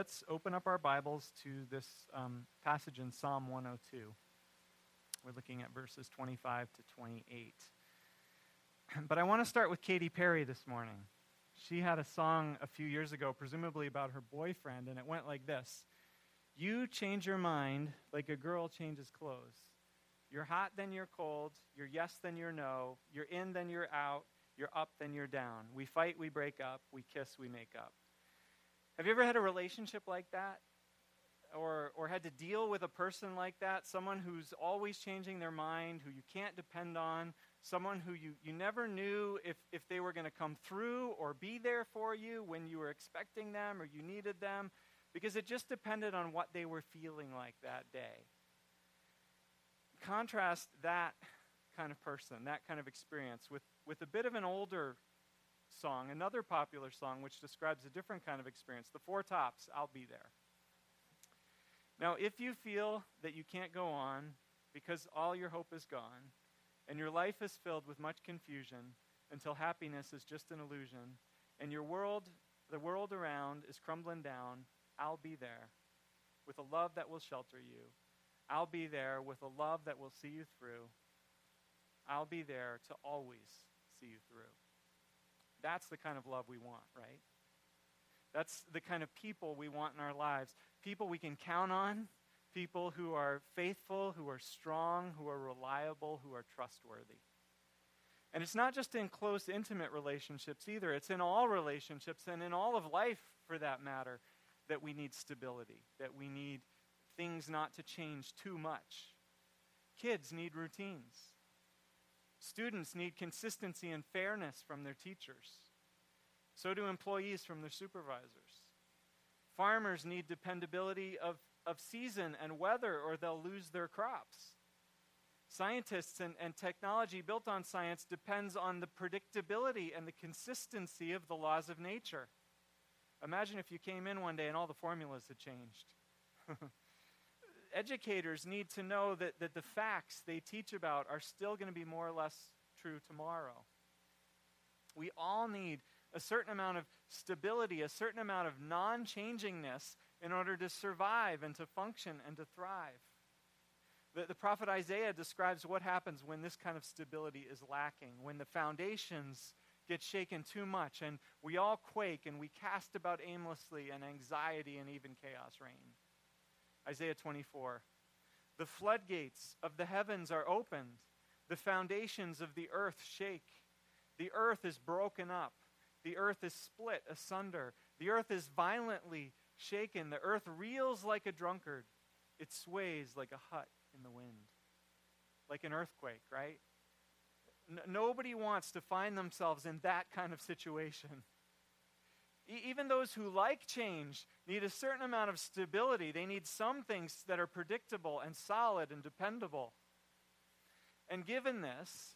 let's open up our Bibles to this um, passage in Psalm 102. We're looking at verses 25 to 28. But I want to start with Katy Perry this morning. She had a song a few years ago, presumably about her boyfriend, and it went like this You change your mind like a girl changes clothes. You're hot, then you're cold. You're yes, then you're no. You're in, then you're out. You're up, then you're down. We fight, we break up. We kiss, we make up. Have you ever had a relationship like that? Or, or had to deal with a person like that? Someone who's always changing their mind, who you can't depend on, someone who you, you never knew if, if they were going to come through or be there for you when you were expecting them or you needed them, because it just depended on what they were feeling like that day. Contrast that kind of person, that kind of experience, with, with a bit of an older song, another popular song which describes a different kind of experience The Four Tops, I'll Be There. Now, if you feel that you can't go on because all your hope is gone, and your life is filled with much confusion until happiness is just an illusion, and your world, the world around, is crumbling down, I'll be there with a love that will shelter you. I'll be there with a love that will see you through. I'll be there to always see you through. That's the kind of love we want, right? That's the kind of people we want in our lives. People we can count on, people who are faithful, who are strong, who are reliable, who are trustworthy. And it's not just in close, intimate relationships either. It's in all relationships and in all of life, for that matter, that we need stability, that we need things not to change too much. Kids need routines. Students need consistency and fairness from their teachers. So do employees from their supervisors. Farmers need dependability of, of season and weather, or they'll lose their crops. Scientists and, and technology built on science depends on the predictability and the consistency of the laws of nature. Imagine if you came in one day and all the formulas had changed. educators need to know that, that the facts they teach about are still going to be more or less true tomorrow. We all need a certain amount of stability, a certain amount of non changingness in order to survive and to function and to thrive. The, the prophet Isaiah describes what happens when this kind of stability is lacking, when the foundations get shaken too much and we all quake and we cast about aimlessly and anxiety and even chaos reign. Isaiah 24. The floodgates of the heavens are opened, the foundations of the earth shake. The earth is broken up, the earth is split asunder, the earth is violently shaken, the earth reels like a drunkard, it sways like a hut in the wind. Like an earthquake, right? N- nobody wants to find themselves in that kind of situation even those who like change need a certain amount of stability. They need some things that are predictable and solid and dependable. And given this,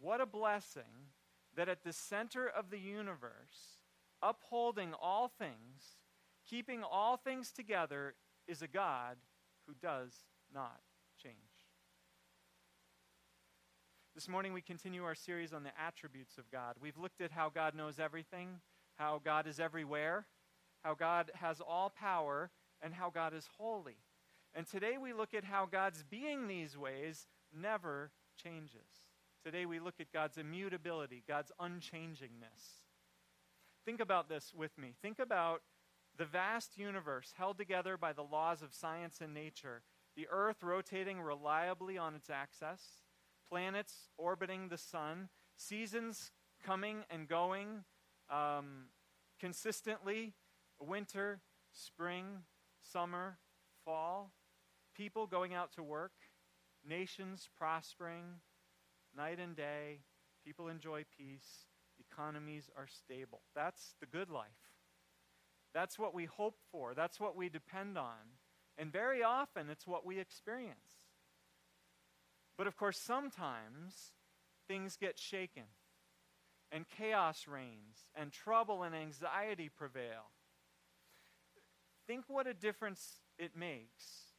what a blessing that at the center of the universe, upholding all things, keeping all things together, is a God who does not change. This morning we continue our series on the attributes of God. We've looked at how God knows everything how God is everywhere, how God has all power, and how God is holy. And today we look at how God's being these ways never changes. Today we look at God's immutability, God's unchangingness. Think about this with me. Think about the vast universe held together by the laws of science and nature, the earth rotating reliably on its axis, planets orbiting the sun, seasons coming and going, um, consistently winter, spring, summer, fall, people going out to work, nations prospering, night and day, people enjoy peace, economies are stable. That's the good life. That's what we hope for, that's what we depend on. And very often, it's what we experience. But of course, sometimes things get shaken and chaos reigns, and trouble and anxiety prevail. Think what a difference it makes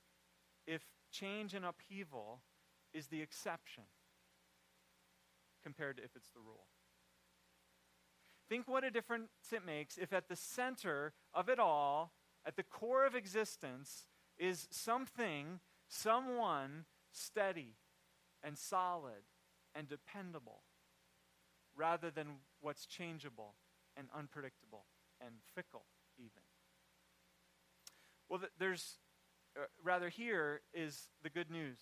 if change and upheaval is the exception compared to if it's the rule. Think what a difference it makes if at the center of it all At the core of existence is something, someone steady and solid and dependable rather than what's changeable and unpredictable and fickle, even. Well, there's, uh, rather, here is the good news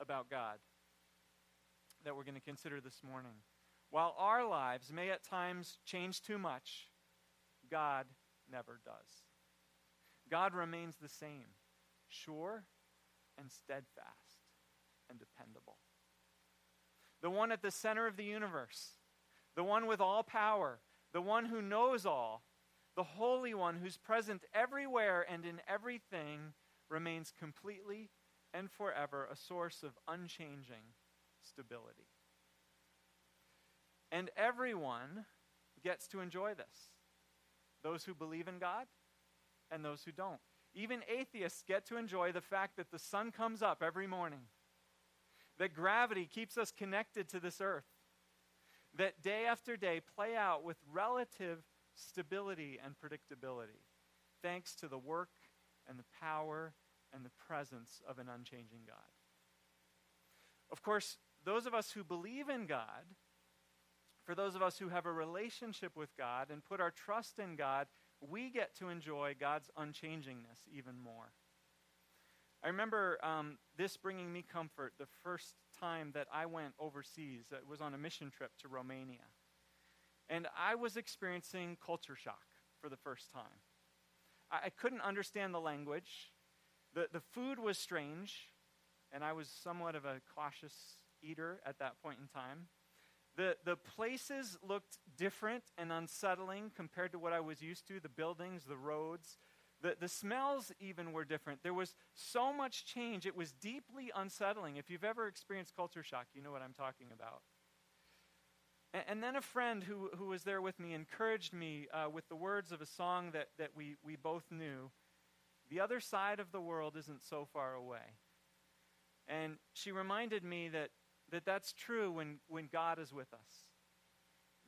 about God that we're going to consider this morning. While our lives may at times change too much, God never does. God remains the same, sure and steadfast and dependable. The one at the center of the universe, the one with all power, the one who knows all, the Holy One who's present everywhere and in everything, remains completely and forever a source of unchanging stability. And everyone gets to enjoy this those who believe in God and those who don't. Even atheists get to enjoy the fact that the sun comes up every morning, that gravity keeps us connected to this earth, that day after day play out with relative stability and predictability, thanks to the work and the power and the presence of an unchanging God. Of course, those of us who believe in God for those of us who have a relationship with God and put our trust in God, we get to enjoy God's unchangingness even more. I remember um, this bringing me comfort the first time that I went overseas. It was on a mission trip to Romania. And I was experiencing culture shock for the first time. I, I couldn't understand the language. The, the food was strange, and I was somewhat of a cautious eater at that point in time. The, the places looked different and unsettling compared to what I was used to the buildings, the roads. The, the smells even were different. There was so much change. It was deeply unsettling. If you've ever experienced culture shock, you know what I'm talking about. And, and then a friend who, who was there with me encouraged me uh, with the words of a song that, that we, we both knew The other side of the world isn't so far away. And she reminded me that that that's true when, when God is with us.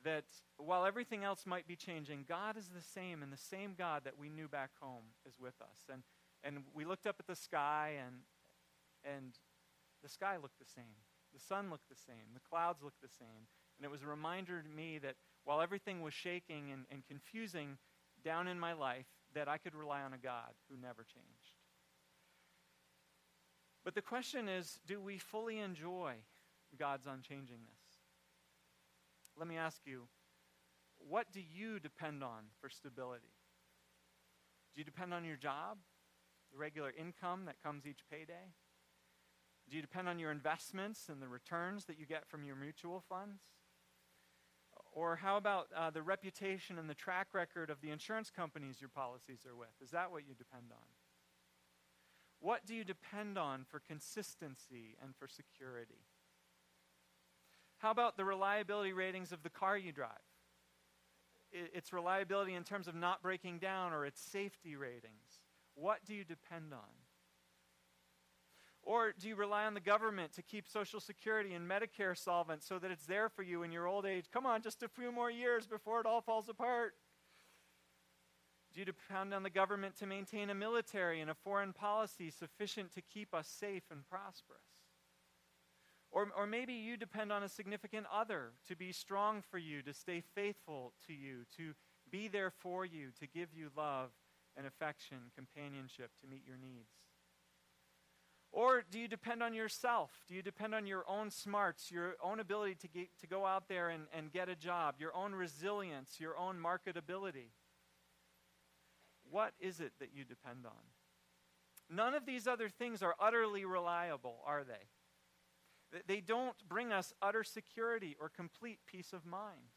That while everything else might be changing, God is the same, and the same God that we knew back home is with us. And, and we looked up at the sky, and, and the sky looked the same. The sun looked the same. The clouds looked the same. And it was a reminder to me that while everything was shaking and, and confusing down in my life, that I could rely on a God who never changed. But the question is do we fully enjoy God's unchangingness. Let me ask you, what do you depend on for stability? Do you depend on your job, the regular income that comes each payday? Do you depend on your investments and the returns that you get from your mutual funds? Or how about uh, the reputation and the track record of the insurance companies your policies are with? Is that what you depend on? What do you depend on for consistency and for security? How about the reliability ratings of the car you drive? Its reliability in terms of not breaking down or its safety ratings. What do you depend on? Or do you rely on the government to keep Social Security and Medicare solvent so that it's there for you in your old age? Come on, just a few more years before it all falls apart. Do you depend on the government to maintain a military and a foreign policy sufficient to keep us safe and prosperous? Or, or maybe you depend on a significant other to be strong for you, to stay faithful to you, to be there for you, to give you love and affection, companionship, to meet your needs. Or do you depend on yourself? Do you depend on your own smarts, your own ability to, get, to go out there and, and get a job, your own resilience, your own marketability? What is it that you depend on? None of these other things are utterly reliable, are they? They don't bring us utter security or complete peace of mind.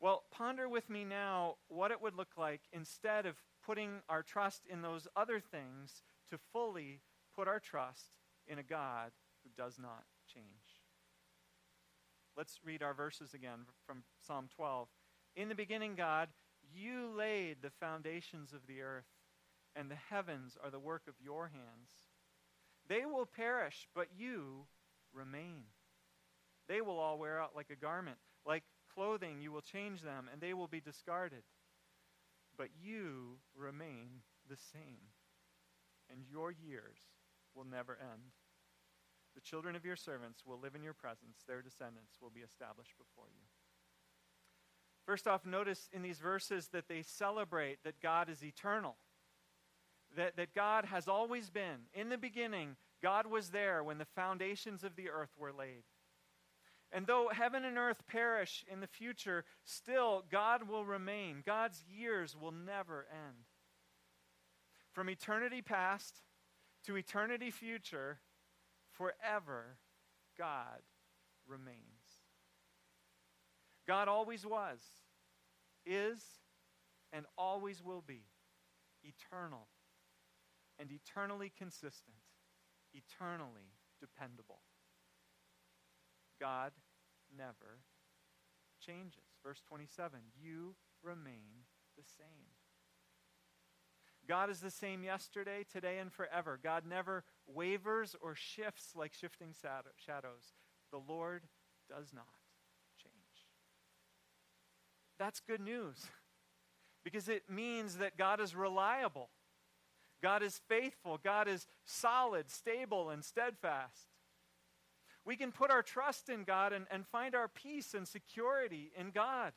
Well, ponder with me now what it would look like instead of putting our trust in those other things to fully put our trust in a God who does not change. Let's read our verses again from Psalm 12. In the beginning, God, you laid the foundations of the earth, and the heavens are the work of your hands. They will perish, but you remain. They will all wear out like a garment. Like clothing, you will change them, and they will be discarded. but you remain the same, and your years will never end. The children of your servants will live in your presence, their descendants will be established before you. First off, notice in these verses that they celebrate that God is eternal, that, that God has always been. In the beginning, God was there when the foundations of the earth were laid. And though heaven and earth perish in the future, still God will remain. God's years will never end. From eternity past to eternity future, forever, God remains. God always was, is, and always will be eternal and eternally consistent, eternally dependable. God never changes. Verse 27 You remain the same. God is the same yesterday, today, and forever. God never wavers or shifts like shifting shadows. The Lord does not change. That's good news because it means that God is reliable, God is faithful, God is solid, stable, and steadfast. We can put our trust in God and, and find our peace and security in God.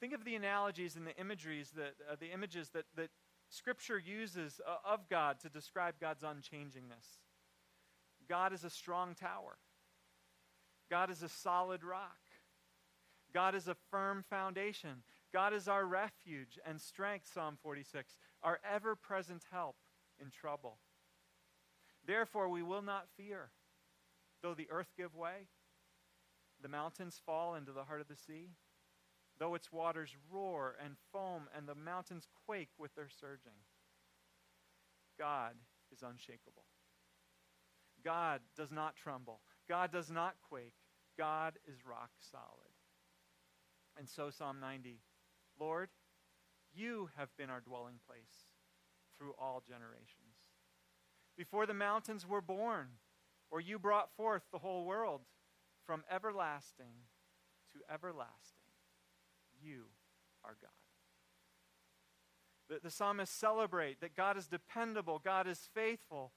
Think of the analogies and the imageries that uh, the images that, that Scripture uses uh, of God to describe God's unchangingness. God is a strong tower. God is a solid rock. God is a firm foundation. God is our refuge and strength, Psalm 46, our ever present help in trouble. Therefore, we will not fear. Though the earth give way, the mountains fall into the heart of the sea, though its waters roar and foam and the mountains quake with their surging. God is unshakable. God does not tremble. God does not quake. God is rock solid. And so, Psalm 90 Lord, you have been our dwelling place through all generations. Before the mountains were born, or you brought forth the whole world from everlasting to everlasting. You are God. The, the psalmists celebrate that God is dependable, God is faithful.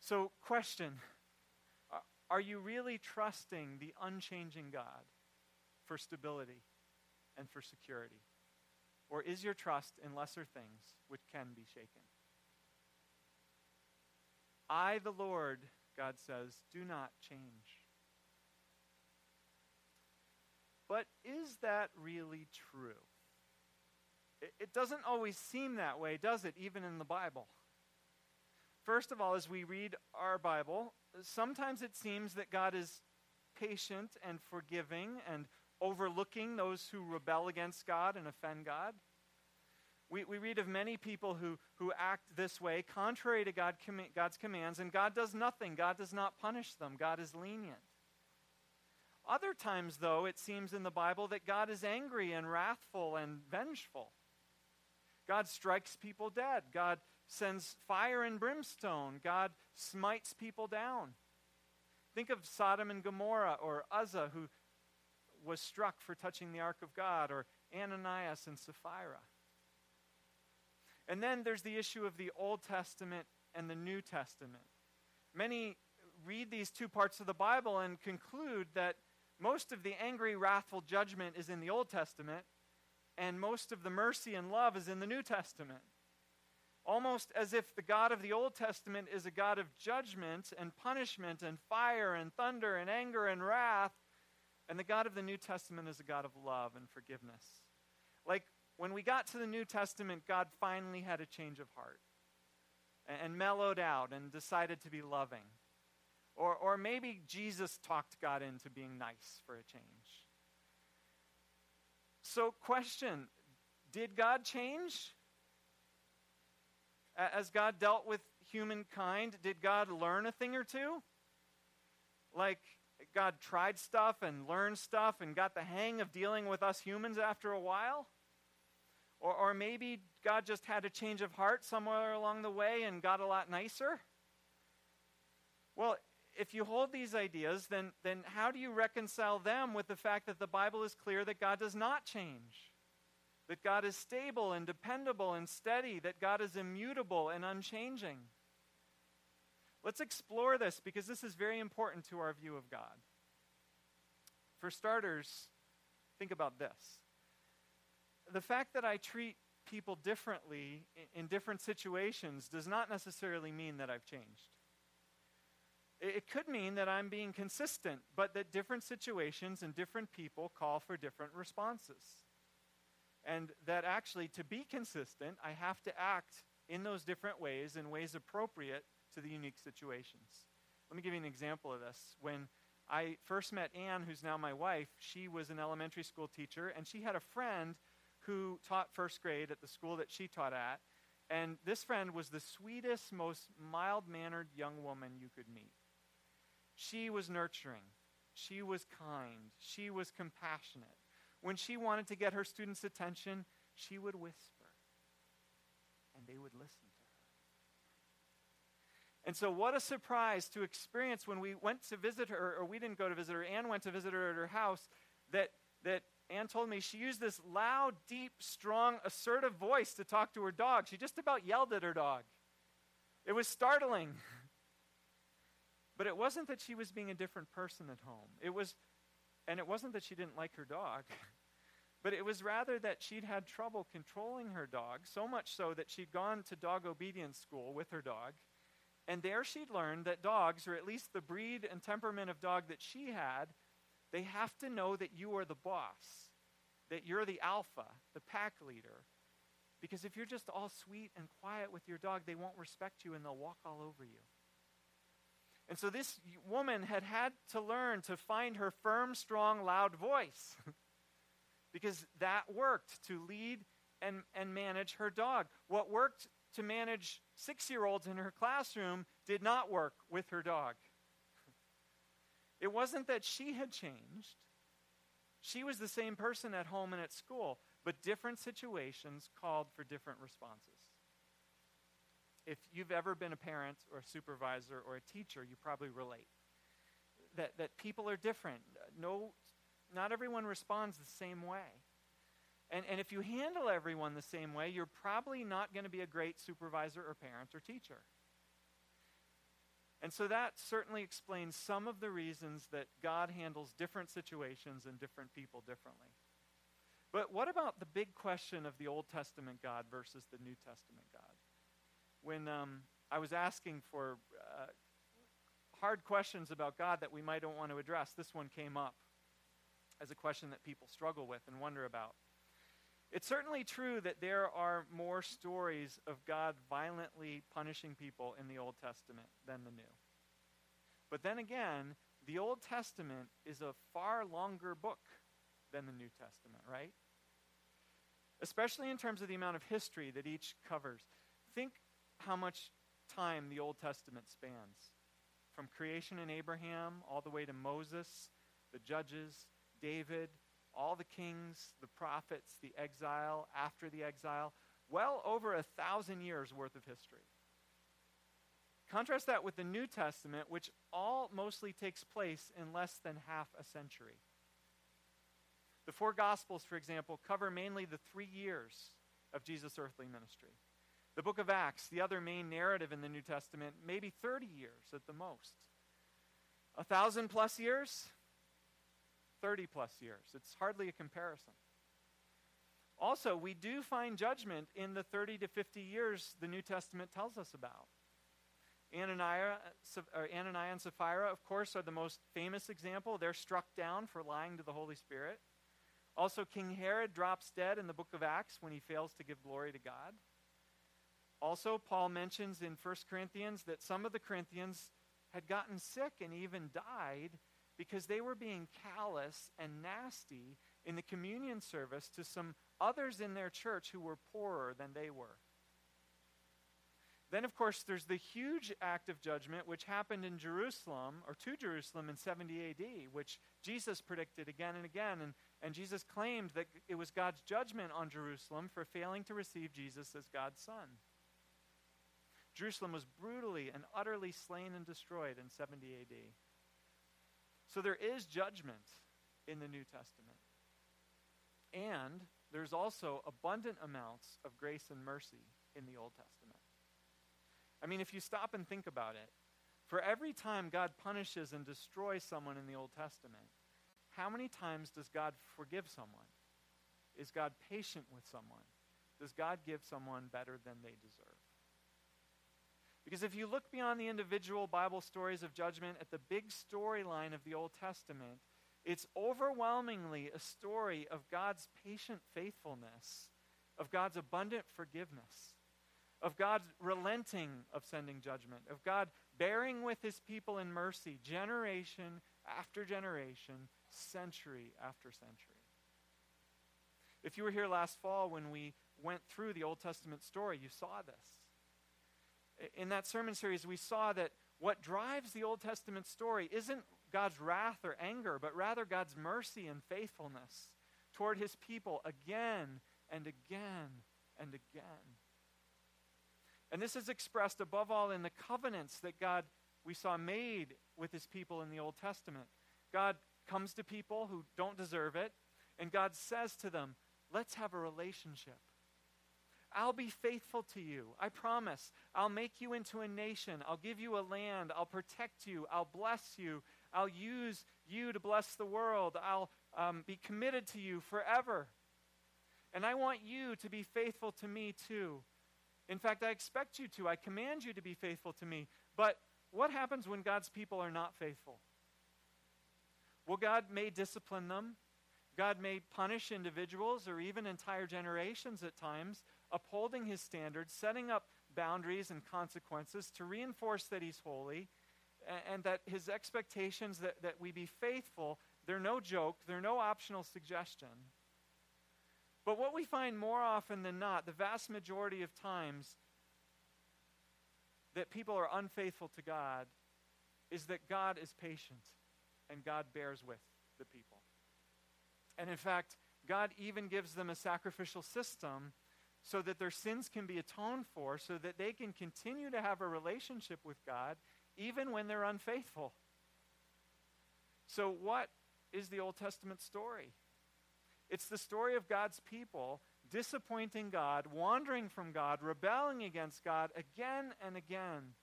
So, question Are you really trusting the unchanging God for stability and for security? Or is your trust in lesser things which can be shaken? I, the Lord, God says, do not change. But is that really true? It, it doesn't always seem that way, does it, even in the Bible? First of all, as we read our Bible, sometimes it seems that God is patient and forgiving and overlooking those who rebel against God and offend God. We, we read of many people who, who act this way contrary to God, God's commands, and God does nothing. God does not punish them. God is lenient. Other times, though, it seems in the Bible that God is angry and wrathful and vengeful. God strikes people dead. God sends fire and brimstone. God smites people down. Think of Sodom and Gomorrah or Uzzah, who was struck for touching the ark of God, or Ananias and Sapphira. And then there's the issue of the Old Testament and the New Testament. Many read these two parts of the Bible and conclude that most of the angry, wrathful judgment is in the Old Testament, and most of the mercy and love is in the New Testament. Almost as if the God of the Old Testament is a God of judgment and punishment and fire and thunder and anger and wrath, and the God of the New Testament is a God of love and forgiveness. Like when we got to the New Testament, God finally had a change of heart and, and mellowed out and decided to be loving. Or, or maybe Jesus talked God into being nice for a change. So, question Did God change? As God dealt with humankind, did God learn a thing or two? Like, God tried stuff and learned stuff and got the hang of dealing with us humans after a while? Or, or maybe God just had a change of heart somewhere along the way and got a lot nicer? Well, if you hold these ideas, then, then how do you reconcile them with the fact that the Bible is clear that God does not change? that God is stable and dependable and steady, that God is immutable and unchanging. Let's explore this because this is very important to our view of God. For starters, think about this. The fact that I treat people differently in different situations does not necessarily mean that I've changed. It could mean that I'm being consistent, but that different situations and different people call for different responses. And that actually, to be consistent, I have to act in those different ways, in ways appropriate to the unique situations. Let me give you an example of this. When I first met Anne, who's now my wife, she was an elementary school teacher, and she had a friend who taught first grade at the school that she taught at. And this friend was the sweetest, most mild mannered young woman you could meet. She was nurturing, she was kind, she was compassionate. When she wanted to get her students' attention, she would whisper, and they would listen. And so, what a surprise to experience when we went to visit her, or we didn't go to visit her, Anne went to visit her at her house, that, that Anne told me she used this loud, deep, strong, assertive voice to talk to her dog. She just about yelled at her dog. It was startling. But it wasn't that she was being a different person at home. It was, and it wasn't that she didn't like her dog, but it was rather that she'd had trouble controlling her dog, so much so that she'd gone to dog obedience school with her dog. And there she'd learned that dogs, or at least the breed and temperament of dog that she had, they have to know that you are the boss, that you're the alpha, the pack leader. Because if you're just all sweet and quiet with your dog, they won't respect you and they'll walk all over you. And so this woman had had to learn to find her firm, strong, loud voice because that worked to lead and, and manage her dog. What worked to manage six year olds in her classroom did not work with her dog. It wasn't that she had changed, she was the same person at home and at school, but different situations called for different responses if you've ever been a parent or a supervisor or a teacher, you probably relate. That, that people are different. No, not everyone responds the same way. And, and if you handle everyone the same way, you're probably not going to be a great supervisor or parent or teacher. And so that certainly explains some of the reasons that God handles different situations and different people differently. But what about the big question of the Old Testament God versus the New Testament God? when um, I was asking for uh, hard questions about God that we might don't want to address, this one came up as a question that people struggle with and wonder about. It's certainly true that there are more stories of God violently punishing people in the Old Testament than the New. But then again, the Old Testament is a far longer book than the New Testament, right? Especially in terms of the amount of history that each covers. Think how much time the Old Testament spans from creation in Abraham all the way to Moses, the judges, David, all the kings, the prophets, the exile, after the exile, well over a thousand years worth of history. Contrast that with the New Testament, which all mostly takes place in less than half a century. The four Gospels, for example, cover mainly the three years of Jesus' earthly ministry. The book of Acts, the other main narrative in the New Testament, maybe 30 years at the most. A thousand plus years? 30 plus years. It's hardly a comparison. Also, we do find judgment in the 30 to 50 years the New Testament tells us about. Ananias, and Sapphira, of course, are the most famous example. They're struck down for lying to the Holy Spirit. Also, King Herod drops dead in the book of Acts when he fails to give glory to God. Also, Paul mentions in 1 Corinthians that some of the Corinthians had gotten sick and even died because they were being callous and nasty in the communion service to some others in their church who were poorer than they were. Then, of course, there's the huge act of judgment which happened in Jerusalem, or to Jerusalem in 70 AD, which Jesus predicted again and again. And, and Jesus claimed that it was God's judgment on Jerusalem for failing to receive Jesus as God's son. Jerusalem was brutally and utterly slain and destroyed in 70 AD. So there is judgment in the New Testament. And there's also abundant amounts of grace and mercy in the Old Testament. I mean, if you stop and think about it, for every time God punishes and destroys someone in the Old Testament, how many times does God forgive someone? Is God patient with someone? Does God give someone better than they deserve? Because if you look beyond the individual Bible stories of judgment at the big storyline of the Old Testament, it's overwhelmingly a story of God's patient faithfulness, of God's abundant forgiveness, of God's relenting of sending judgment, of God bearing with his people in mercy, generation after generation, century after century. If you were here last fall when we went through the Old Testament story, you saw this. In that sermon series, we saw that what drives the Old Testament story isn't God's wrath or anger, but rather God's mercy and faithfulness toward his people again and again and again. And this is expressed above all in the covenants that God, we saw, made with his people in the Old Testament. God comes to people who don't deserve it, and God says to them, Let's have a relationship. I'll be faithful to you. I promise. I'll make you into a nation. I'll give you a land. I'll protect you. I'll bless you. I'll use you to bless the world. I'll um, be committed to you forever. And I want you to be faithful to me too. In fact, I expect you to. I command you to be faithful to me. But what happens when God's people are not faithful? Well, God may discipline them. God may punish individuals or even entire generations at times, upholding his standards, setting up boundaries and consequences to reinforce that he's holy and, that his expectations that, that we be faithful, they're no joke, they're no optional suggestion. But what we find more often than not, the vast majority of times, that people are unfaithful to God is that God is patient and God bears with the people. And in fact, God even gives them a sacrificial system so that their sins can be atoned for, so that they can continue to have a relationship with God even when they're unfaithful. So, what is the Old Testament story? It's the story of God's people disappointing God, wandering from God, rebelling against God again and again,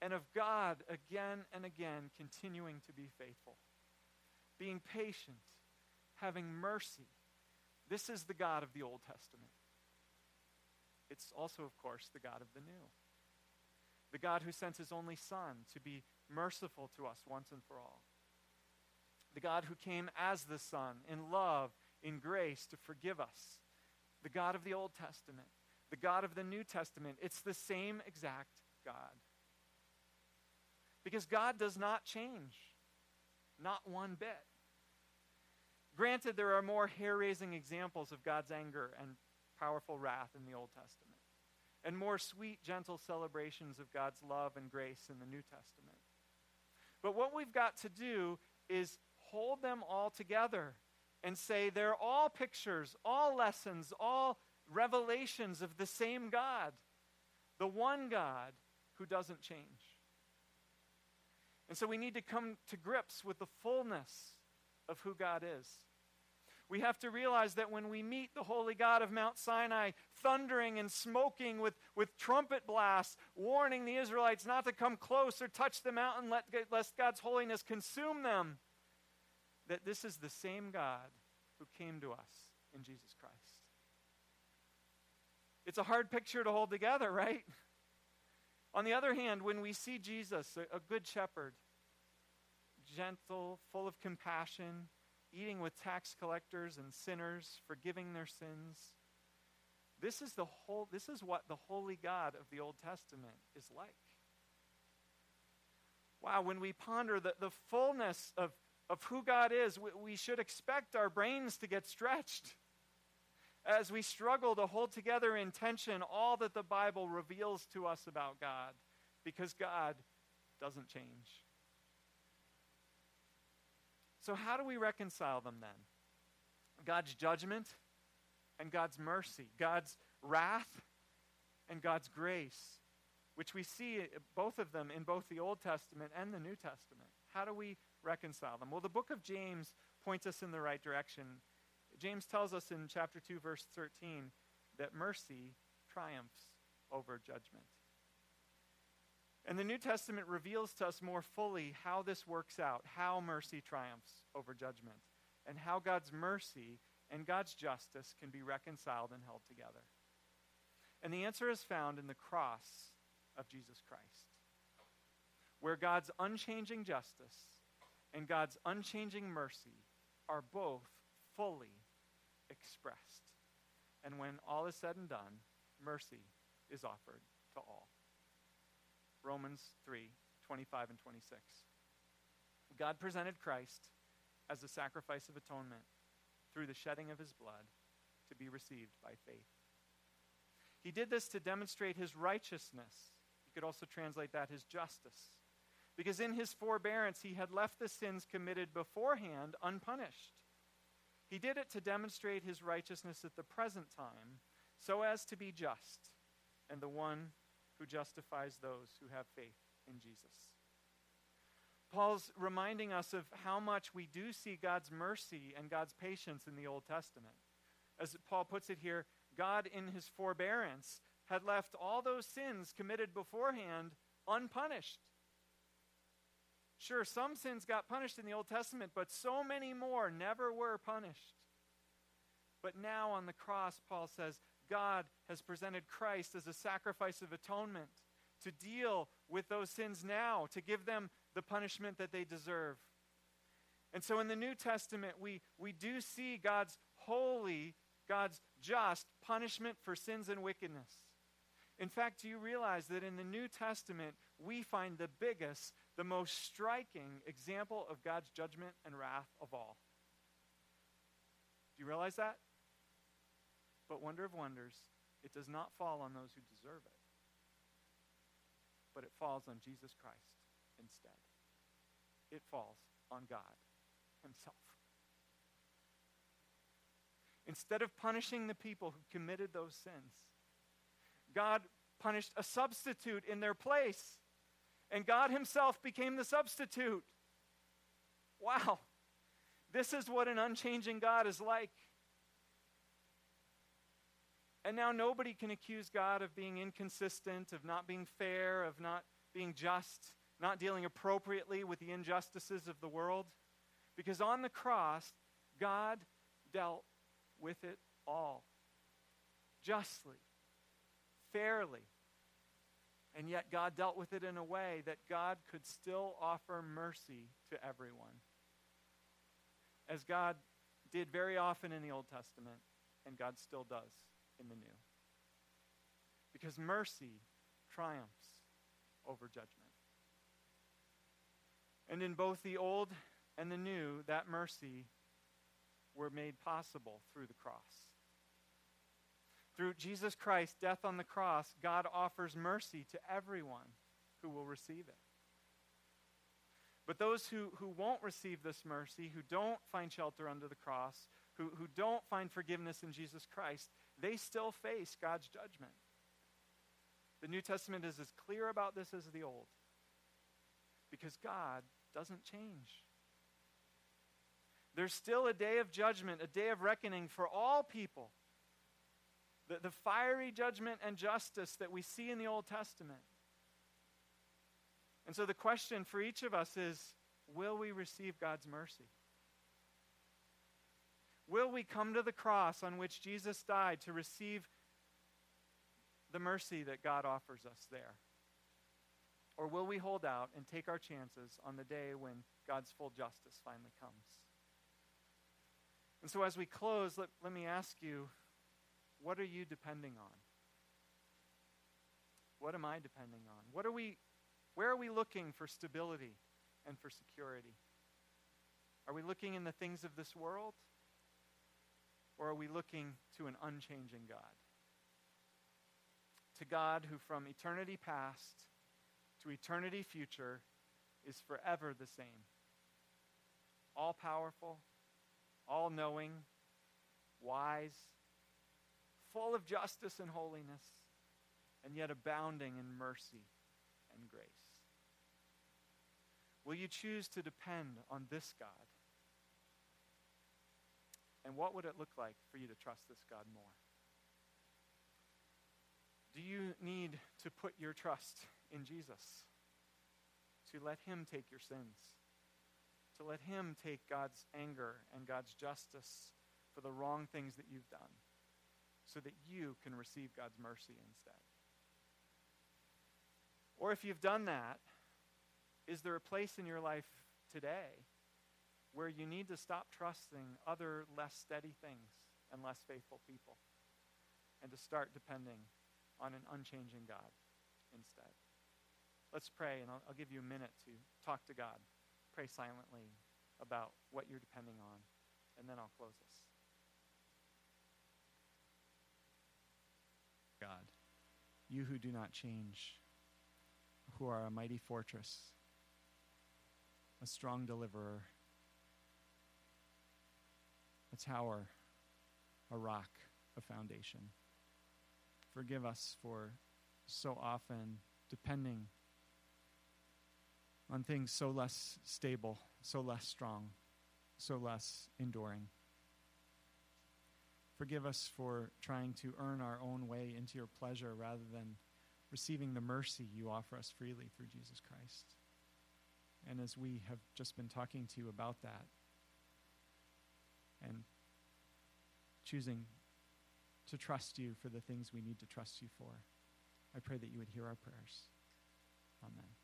and of God again and again continuing to be faithful, being patient, having mercy. This is the God of the Old Testament. It's also, of course, the God of the New. The God who sent his only Son to be merciful to us once and for all. The God who came as the Son in love, in grace to forgive us. The God of the Old Testament, the God of the New Testament. It's the same exact God. Because God does not change, not one bit. Granted, there are more hair raising examples of God's anger and powerful wrath in the Old Testament, and more sweet, gentle celebrations of God's love and grace in the New Testament. But what we've got to do is hold them all together and say they're all pictures, all lessons, all revelations of the same God, the one God who doesn't change. And so we need to come to grips with the fullness of who God is. We have to realize that when we meet the holy God of Mount Sinai, thundering and smoking with, with trumpet blasts, warning the Israelites not to come close or touch the mountain lest God's holiness consume them, that this is the same God who came to us in Jesus Christ. It's a hard picture to hold together, right? On the other hand, when we see Jesus, a, a good shepherd, gentle, full of compassion, eating with tax collectors and sinners, forgiving their sins, this is, the whole, this is what the holy God of the Old Testament is like. Wow, when we ponder the, the fullness of of who God is, we, we should expect our brains to get stretched as we struggle to hold together in tension all that the Bible reveals to us about God, because God doesn't change. So, how do we reconcile them then? God's judgment and God's mercy, God's wrath and God's grace, which we see both of them in both the Old Testament and the New Testament. How do we reconcile them? Well, the book of James points us in the right direction. James tells us in chapter 2, verse 13, that mercy triumphs over judgment. And the New Testament reveals to us more fully how this works out, how mercy triumphs over judgment, and how God's mercy and God's justice can be reconciled and held together. And the answer is found in the cross of Jesus Christ, where God's unchanging justice and God's unchanging mercy are both fully expressed. And when all is said and done, mercy is offered to all. Romans 3 25 and 26. God presented Christ as the sacrifice of atonement through the shedding of his blood to be received by faith. He did this to demonstrate his righteousness. You could also translate that his justice. Because in his forbearance, he had left the sins committed beforehand unpunished. He did it to demonstrate his righteousness at the present time, so as to be just and the one who justifies those who have faith in Jesus. Paul's reminding us of how much we do see God's mercy and God's patience in the Old Testament. As Paul puts it here, God, in his forbearance, had left all those sins committed beforehand unpunished. Sure, some sins got punished in the Old Testament, but so many more never were punished. But now on the cross, Paul says, God has presented Christ as a sacrifice of atonement to deal with those sins now, to give them the punishment that they deserve. And so in the New Testament, we, we do see God's holy, God's just punishment for sins and wickedness. In fact, do you realize that in the New Testament, we find the biggest, the most striking example of God's judgment and wrath of all? Do you realize that? But wonder of wonders, it does not fall on those who deserve it, but it falls on Jesus Christ instead. It falls on God Himself. Instead of punishing the people who committed those sins, God punished a substitute in their place, and God Himself became the substitute. Wow. This is what an unchanging God is like. And now nobody can accuse God of being inconsistent, of not being fair, of not being just, not dealing appropriately with the injustices of the world. Because on the cross, God dealt with it all justly, fairly. And yet, God dealt with it in a way that God could still offer mercy to everyone. As God did very often in the Old Testament, and God still does in the new. Because mercy triumphs over judgment. And in both the old and the new, that mercy were made possible through the cross. Through Jesus Christ's death on the cross, God offers mercy to everyone who will receive it. But those who, who won't receive this mercy, who don't find shelter under the cross, who, who don't find forgiveness in Jesus Christ, they still face God's judgment. The New Testament is as clear about this as the Old because God doesn't change. There's still a day of judgment, a day of reckoning for all people. The, the fiery judgment and justice that we see in the Old Testament. And so the question for each of us is will we receive God's mercy? Will we come to the cross on which Jesus died to receive the mercy that God offers us there? Or will we hold out and take our chances on the day when God's full justice finally comes? And so, as we close, let, let me ask you what are you depending on? What am I depending on? What are we, where are we looking for stability and for security? Are we looking in the things of this world? Or are we looking to an unchanging God? To God who from eternity past to eternity future is forever the same. All powerful, all knowing, wise, full of justice and holiness, and yet abounding in mercy and grace. Will you choose to depend on this God? And what would it look like for you to trust this God more? Do you need to put your trust in Jesus? To let Him take your sins? To let Him take God's anger and God's justice for the wrong things that you've done so that you can receive God's mercy instead? Or if you've done that, is there a place in your life today where you need to stop trusting other less steady things and less faithful people and to start depending on an unchanging God instead? Let's pray, and I'll, I'll give you a minute to talk to God. Pray silently about what you're depending on, and then I'll close us. God, you who do not change, who are a mighty fortress, a strong deliverer, a tower, a rock, a foundation. Forgive us for so often depending on things so less stable, so less strong, so less enduring. Forgive us for trying to earn our own way into your pleasure rather than receiving the mercy you offer us freely through Jesus Christ. And as we have just been talking to you about that, and choosing to trust you for the things we need to trust you for, I pray that you would hear our prayers. Amen.